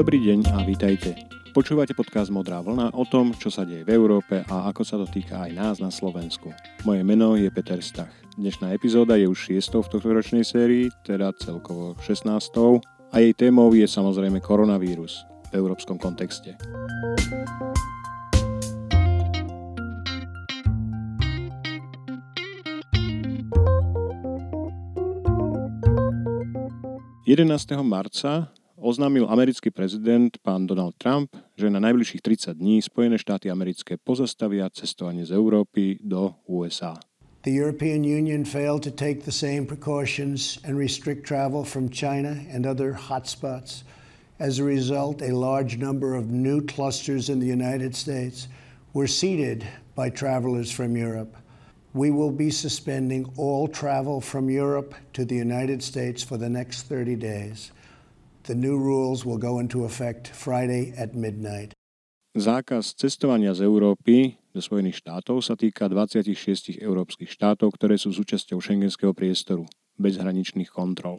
Dobrý deň a vítajte. Počúvate podcast Modrá vlna o tom, čo sa deje v Európe a ako sa to týka aj nás na Slovensku. Moje meno je Peter Stach. Dnešná epizóda je už 6. v tohto ročnej sérii, teda celkovo 16. a jej témou je samozrejme koronavírus v európskom kontexte. 11. marca oznámil americký prezident pán Donald Trump, že na najbližších 30 dní Spojené štáty americké pozastavia cestovanie z Európy do USA. The European Union failed to take the same precautions and restrict travel from China and other hotspots. As a result, a large number of new clusters in the United States were seeded by travelers from Europe. We will be suspending all travel from Europe to the United States for the next 30 days. The new rules will go into effect Friday at midnight. Zákaz cestovania z Európy do Spojených štátov sa týka 26 európskych štátov, ktoré sú súčasťou šengenského priestoru bez hraničných kontrol.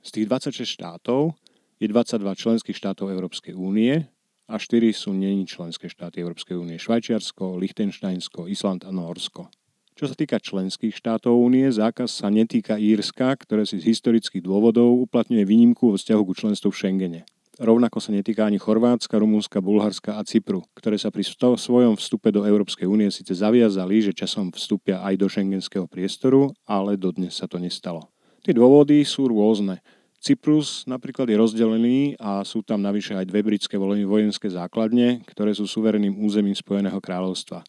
Z tých 26 štátov je 22 členských štátov Európskej únie a 4 sú není členské štáty Európskej únie Švajčiarsko, Liechtensteinsko, Island a Norsko. Čo sa týka členských štátov únie, zákaz sa netýka Írska, ktoré si z historických dôvodov uplatňuje výnimku vo vzťahu ku členstvu v Schengene. Rovnako sa netýka ani Chorvátska, Rumúnska, Bulharska a Cypru, ktoré sa pri svojom vstupe do Európskej únie síce zaviazali, že časom vstúpia aj do šengenského priestoru, ale dodnes sa to nestalo. Tie dôvody sú rôzne. Cyprus napríklad je rozdelený a sú tam navyše aj dve britské vojenské základne, ktoré sú suvereným územím Spojeného kráľovstva.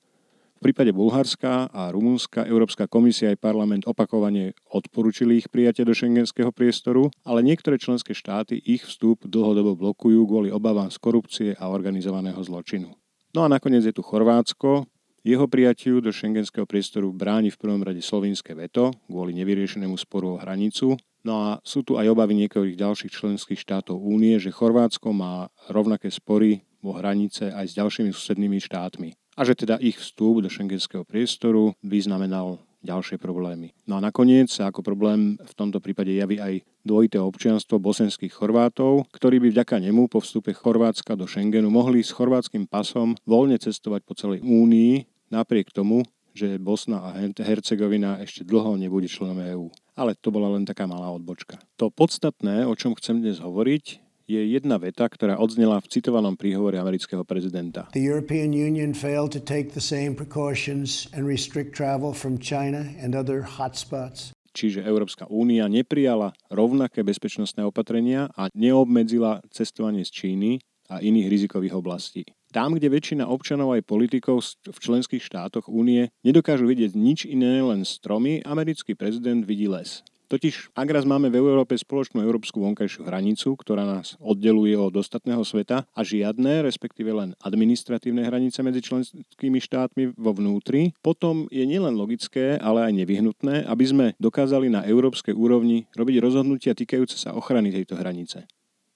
V prípade Bulharska a Rumunska Európska komisia aj parlament opakovane odporúčili ich prijatie do šengenského priestoru, ale niektoré členské štáty ich vstup dlhodobo blokujú kvôli obavám z korupcie a organizovaného zločinu. No a nakoniec je tu Chorvátsko. Jeho prijatiu do šengenského priestoru bráni v prvom rade slovinské veto kvôli nevyriešenému sporu o hranicu. No a sú tu aj obavy niektorých ďalších členských štátov únie, že Chorvátsko má rovnaké spory vo hranice aj s ďalšími susednými štátmi a že teda ich vstup do šengenského priestoru by znamenal ďalšie problémy. No a nakoniec sa ako problém v tomto prípade javí aj dvojité občianstvo bosenských Chorvátov, ktorí by vďaka nemu po vstupe Chorvátska do Schengenu mohli s chorvátskym pasom voľne cestovať po celej únii, napriek tomu, že Bosna a Hercegovina ešte dlho nebude členom EÚ. Ale to bola len taká malá odbočka. To podstatné, o čom chcem dnes hovoriť, je jedna veta, ktorá odznela v citovanom príhovore amerického prezidenta. The European Union failed to take the same precautions and restrict travel from China and other hotspots. Čiže Európska únia neprijala rovnaké bezpečnostné opatrenia a neobmedzila cestovanie z Číny a iných rizikových oblastí. Tam, kde väčšina občanov aj politikov v členských štátoch únie nedokážu vidieť nič iné, len stromy, americký prezident vidí les. Totiž, ak raz máme v Európe spoločnú európsku vonkajšiu hranicu, ktorá nás oddeluje od ostatného sveta a žiadne, respektíve len administratívne hranice medzi členskými štátmi vo vnútri, potom je nielen logické, ale aj nevyhnutné, aby sme dokázali na európskej úrovni robiť rozhodnutia týkajúce sa ochrany tejto hranice.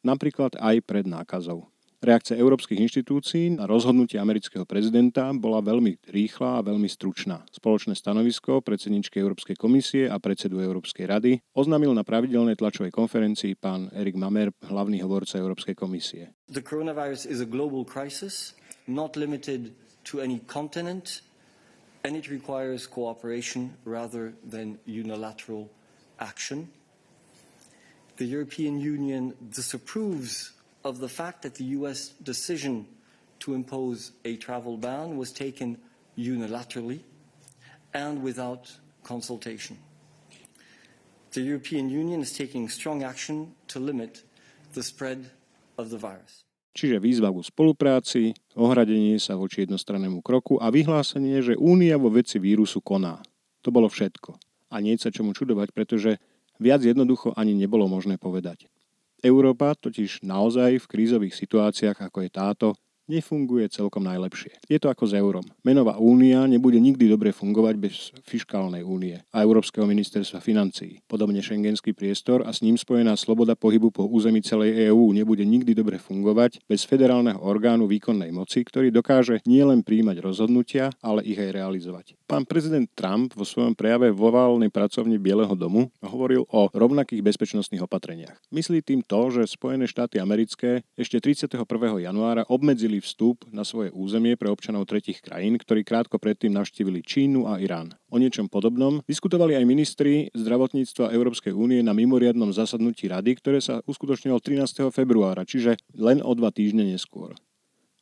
Napríklad aj pred nákazou. Reakcia európskych inštitúcií na rozhodnutie amerického prezidenta bola veľmi rýchla a veľmi stručná. Spoločné stanovisko predsedničky Európskej komisie a predsedu Európskej rady oznámil na pravidelnej tlačovej konferencii pán Erik Mamer, hlavný hovorca Európskej komisie. The coronavirus is a global crisis, not limited to any continent, and it requires cooperation rather than unilateral action. The European Union disapproves of the fact that the US decision to impose a travel ban was taken unilaterally and without consultation. The European Union is taking strong action to limit the spread of the virus. Čiže výzva ku spolupráci, ohradenie sa voči jednostrannému kroku a vyhlásenie, že Únia vo veci vírusu koná. To bolo všetko. A nie sa čomu čudovať, pretože viac jednoducho ani nebolo možné povedať. Európa totiž naozaj v krízových situáciách, ako je táto, nefunguje celkom najlepšie. Je to ako s eurom. Menová únia nebude nikdy dobre fungovať bez fiškálnej únie a Európskeho ministerstva financií. Podobne šengenský priestor a s ním spojená sloboda pohybu po území celej EÚ nebude nikdy dobre fungovať bez federálneho orgánu výkonnej moci, ktorý dokáže nielen príjmať rozhodnutia, ale ich aj realizovať. Pán prezident Trump vo svojom prejave vo valnej pracovni Bieleho domu hovoril o rovnakých bezpečnostných opatreniach. Myslí tým to, že Spojené štáty americké ešte 31. januára obmedzili vstup na svoje územie pre občanov tretich krajín, ktorí krátko predtým navštívili Čínu a Irán. O niečom podobnom diskutovali aj ministri zdravotníctva Európskej únie na mimoriadnom zasadnutí rady, ktoré sa uskutočnilo 13. februára, čiže len o dva týždne neskôr.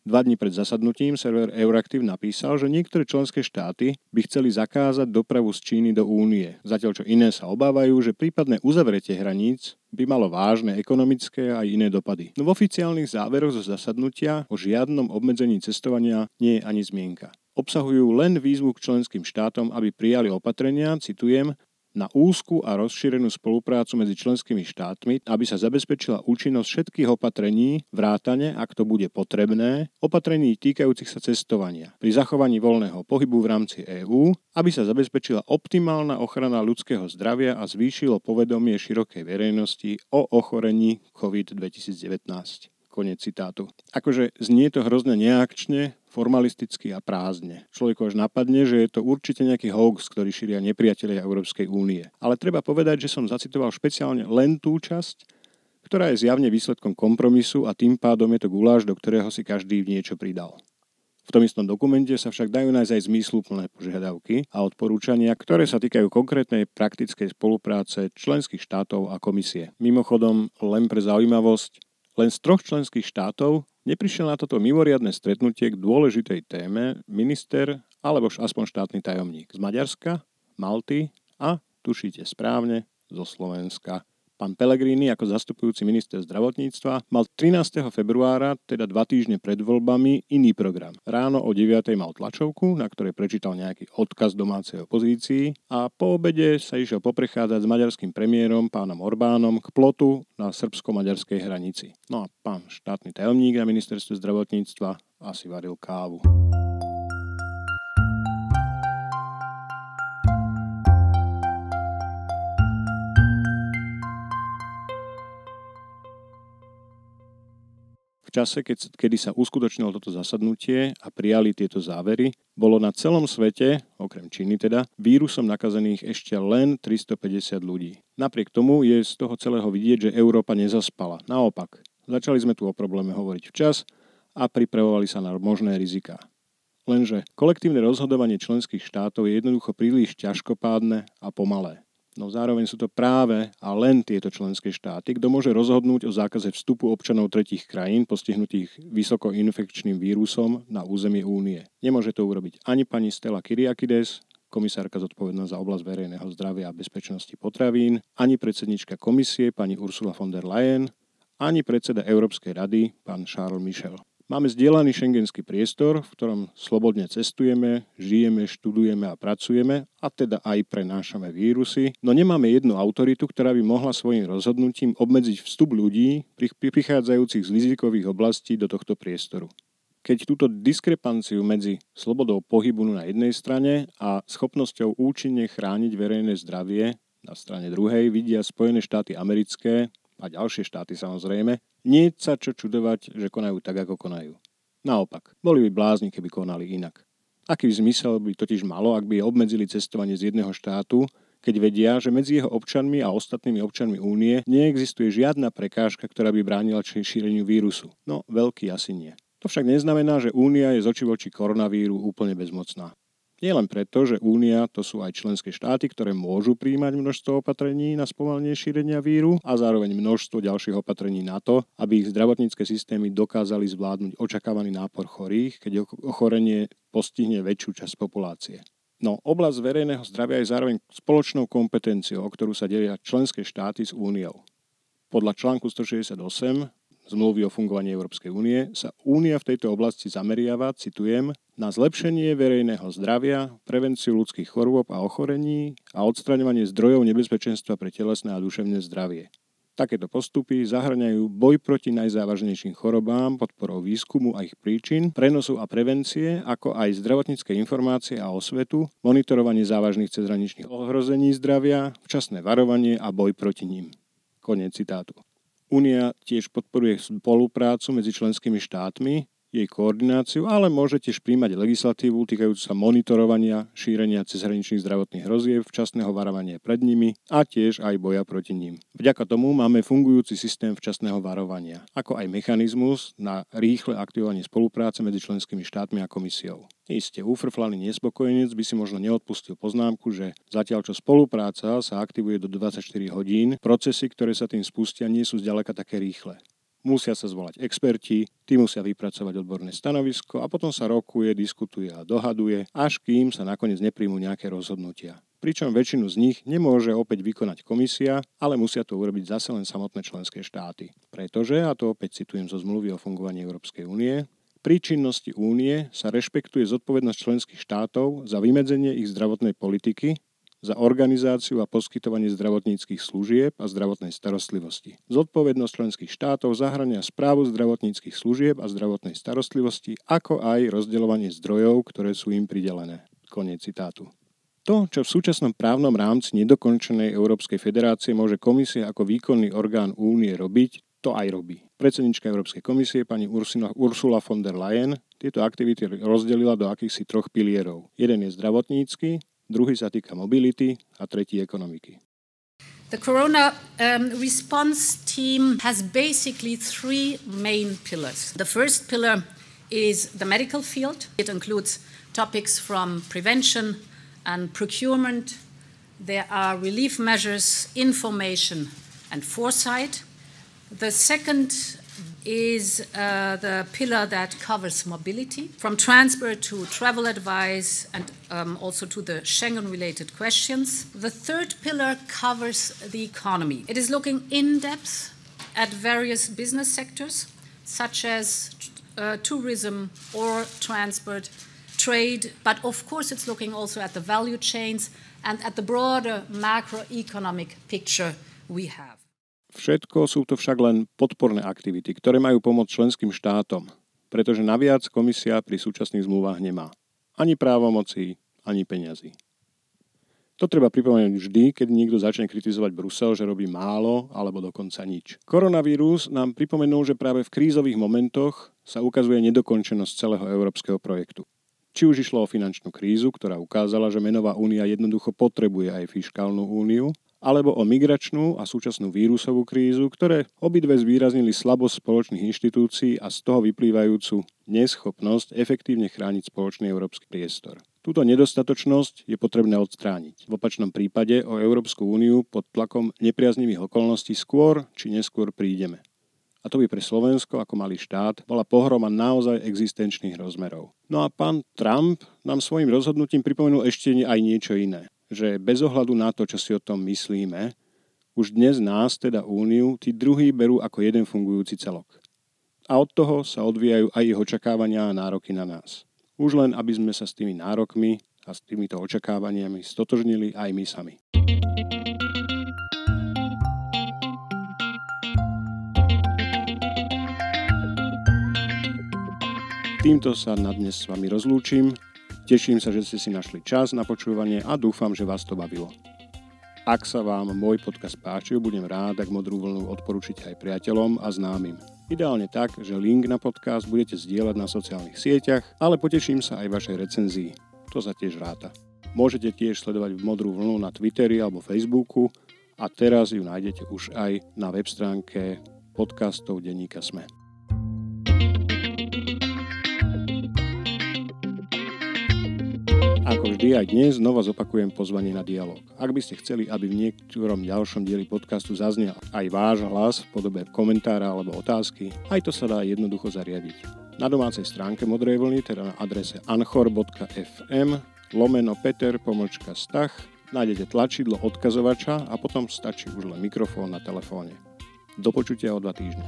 Dva dní pred zasadnutím server Euractiv napísal, že niektoré členské štáty by chceli zakázať dopravu z Číny do únie, zatiaľ čo iné sa obávajú, že prípadné uzavretie hraníc by malo vážne ekonomické a iné dopady. No v oficiálnych záveroch zo zasadnutia o žiadnom obmedzení cestovania nie je ani zmienka obsahujú len výzvu k členským štátom, aby prijali opatrenia, citujem, na úzku a rozšírenú spoluprácu medzi členskými štátmi, aby sa zabezpečila účinnosť všetkých opatrení, vrátane, ak to bude potrebné, opatrení týkajúcich sa cestovania, pri zachovaní voľného pohybu v rámci EÚ, aby sa zabezpečila optimálna ochrana ľudského zdravia a zvýšilo povedomie širokej verejnosti o ochorení COVID-2019. Konec citátu. Akože znie to hrozne neakčne, formalisticky a prázdne. Človeku až napadne, že je to určite nejaký hoax, ktorý šíria nepriatelia Európskej únie. Ale treba povedať, že som zacitoval špeciálne len tú časť, ktorá je zjavne výsledkom kompromisu a tým pádom je to guláš, do ktorého si každý niečo pridal. V tom istom dokumente sa však dajú nájsť aj zmysluplné požiadavky a odporúčania, ktoré sa týkajú konkrétnej praktickej spolupráce členských štátov a komisie. Mimochodom, len pre zaujímavosť, len z troch členských štátov neprišiel na toto mimoriadne stretnutie k dôležitej téme minister alebo aspoň štátny tajomník z Maďarska, Malty a, tušíte správne, zo Slovenska. Pán Pellegrini ako zastupujúci minister zdravotníctva mal 13. februára, teda dva týždne pred voľbami, iný program. Ráno o 9. mal tlačovku, na ktorej prečítal nejaký odkaz domácej opozícii a po obede sa išiel poprechádzať s maďarským premiérom pánom Orbánom k plotu na srbsko-maďarskej hranici. No a pán štátny tajomník na ministerstve zdravotníctva asi varil kávu. Čase, keď, kedy sa uskutočnilo toto zasadnutie a prijali tieto závery, bolo na celom svete, okrem Číny teda, vírusom nakazených ešte len 350 ľudí. Napriek tomu je z toho celého vidieť, že Európa nezaspala. Naopak, začali sme tu o probléme hovoriť včas a pripravovali sa na možné riziká. Lenže kolektívne rozhodovanie členských štátov je jednoducho príliš ťažkopádne a pomalé. No zároveň sú to práve a len tieto členské štáty, kto môže rozhodnúť o zákaze vstupu občanov tretich krajín postihnutých vysokoinfekčným vírusom na územie únie. Nemôže to urobiť ani pani Stella Kyriakides, komisárka zodpovedná za oblasť verejného zdravia a bezpečnosti potravín, ani predsednička komisie pani Ursula von der Leyen, ani predseda Európskej rady pán Charles Michel. Máme zdieľaný šengenský priestor, v ktorom slobodne cestujeme, žijeme, študujeme a pracujeme, a teda aj prenášame vírusy, no nemáme jednu autoritu, ktorá by mohla svojim rozhodnutím obmedziť vstup ľudí prichádzajúcich z rizikových oblastí do tohto priestoru. Keď túto diskrepanciu medzi slobodou pohybu na jednej strane a schopnosťou účinne chrániť verejné zdravie na strane druhej vidia Spojené štáty americké a ďalšie štáty samozrejme, nie sa čo čudovať, že konajú tak, ako konajú. Naopak, boli by blázni, keby konali inak. Aký zmysel by totiž malo, ak by obmedzili cestovanie z jedného štátu, keď vedia, že medzi jeho občanmi a ostatnými občanmi únie neexistuje žiadna prekážka, ktorá by bránila šíreniu vírusu. No, veľký asi nie. To však neznamená, že únia je z oči voči koronavíru úplne bezmocná. Nie len preto, že Únia to sú aj členské štáty, ktoré môžu príjmať množstvo opatrení na spomalenie šírenia víru a zároveň množstvo ďalších opatrení na to, aby ich zdravotnícke systémy dokázali zvládnuť očakávaný nápor chorých, keď ochorenie postihne väčšiu časť populácie. No, oblasť verejného zdravia je zároveň spoločnou kompetenciou, o ktorú sa delia členské štáty s Úniou. Podľa článku 168 zmluvy o fungovaní Európskej únie sa Únia v tejto oblasti zameriava, citujem, na zlepšenie verejného zdravia, prevenciu ľudských chorôb a ochorení a odstraňovanie zdrojov nebezpečenstva pre telesné a duševné zdravie. Takéto postupy zahrňajú boj proti najzávažnejším chorobám, podporou výskumu a ich príčin, prenosu a prevencie, ako aj zdravotnícke informácie a osvetu, monitorovanie závažných cezhraničných ohrození zdravia, včasné varovanie a boj proti ním. Konec citátu. Únia tiež podporuje spoluprácu medzi členskými štátmi, jej koordináciu, ale môže tiež príjmať legislatívu týkajúcu sa monitorovania, šírenia cezhraničných zdravotných hrozieb, včasného varovania pred nimi a tiež aj boja proti ním. Vďaka tomu máme fungujúci systém včasného varovania, ako aj mechanizmus na rýchle aktivovanie spolupráce medzi členskými štátmi a komisiou. Isté úfrflaný nespokojenec by si možno neodpustil poznámku, že zatiaľ čo spolupráca sa aktivuje do 24 hodín, procesy, ktoré sa tým spustia, nie sú zďaleka také rýchle musia sa zvolať experti, tí musia vypracovať odborné stanovisko a potom sa rokuje, diskutuje a dohaduje, až kým sa nakoniec nepríjmu nejaké rozhodnutia. Pričom väčšinu z nich nemôže opäť vykonať komisia, ale musia to urobiť zase len samotné členské štáty. Pretože, a to opäť citujem zo zmluvy o fungovaní Európskej únie, pri činnosti únie sa rešpektuje zodpovednosť členských štátov za vymedzenie ich zdravotnej politiky za organizáciu a poskytovanie zdravotníckých služieb a zdravotnej starostlivosti. Zodpovednosť členských štátov zahrania správu zdravotníckých služieb a zdravotnej starostlivosti, ako aj rozdeľovanie zdrojov, ktoré sú im pridelené. Koniec citátu. To, čo v súčasnom právnom rámci nedokončenej Európskej federácie môže komisia ako výkonný orgán únie robiť, to aj robí. Predsednička Európskej komisie pani Ursula von der Leyen tieto aktivity rozdelila do akýchsi troch pilierov. Jeden je zdravotnícky, druhý sa týka mobility a tretí ekonomiky. The corona um, response team has basically three main pillars. The first pillar is the medical field. It includes topics from prevention and procurement. There are relief measures, information, and foresight. The second is uh, the pillar that covers mobility, from transport to travel advice and um, also to the Schengen related questions. The third pillar covers the economy. It is looking in depth at various business sectors, such as uh, tourism or transport, trade, but of course it's looking also at the value chains and at the broader macroeconomic picture we have. Všetko sú to však len podporné aktivity, ktoré majú pomôcť členským štátom, pretože naviac komisia pri súčasných zmluvách nemá. Ani právomocí, ani peňazí. To treba pripomenúť vždy, keď niekto začne kritizovať Brusel, že robí málo alebo dokonca nič. Koronavírus nám pripomenul, že práve v krízových momentoch sa ukazuje nedokončenosť celého európskeho projektu. Či už išlo o finančnú krízu, ktorá ukázala, že menová únia jednoducho potrebuje aj fiskálnu úniu, alebo o migračnú a súčasnú vírusovú krízu, ktoré obidve zvýraznili slabosť spoločných inštitúcií a z toho vyplývajúcu neschopnosť efektívne chrániť spoločný európsky priestor. Túto nedostatočnosť je potrebné odstrániť. V opačnom prípade o Európsku úniu pod tlakom nepriaznivých okolností skôr či neskôr prídeme. A to by pre Slovensko ako malý štát bola pohroma naozaj existenčných rozmerov. No a pán Trump nám svojim rozhodnutím pripomenul ešte aj niečo iné že bez ohľadu na to, čo si o tom myslíme, už dnes nás, teda Úniu, tí druhí berú ako jeden fungujúci celok. A od toho sa odvíjajú aj ich očakávania a nároky na nás. Už len, aby sme sa s tými nárokmi a s týmito očakávaniami stotožnili aj my sami. Týmto sa na dnes s vami rozlúčim. Teším sa, že ste si našli čas na počúvanie a dúfam, že vás to bavilo. Ak sa vám môj podcast páčil, budem rád, ak modrú vlnu odporúčite aj priateľom a známym. Ideálne tak, že link na podcast budete zdieľať na sociálnych sieťach, ale poteším sa aj vašej recenzii. To sa tiež ráta. Môžete tiež sledovať modrú vlnu na Twitteri alebo Facebooku a teraz ju nájdete už aj na web stránke podcastov denníka Sme. Ako vždy aj dnes znova zopakujem pozvanie na dialog. Ak by ste chceli, aby v niektorom ďalšom dieli podcastu zaznel aj váš hlas v podobe komentára alebo otázky, aj to sa dá jednoducho zariadiť. Na domácej stránke Modrej vlny, teda na adrese anchor.fm lomeno Peter pomočka stach nájdete tlačidlo odkazovača a potom stačí už len mikrofón na telefóne. Do počutia o dva týždne.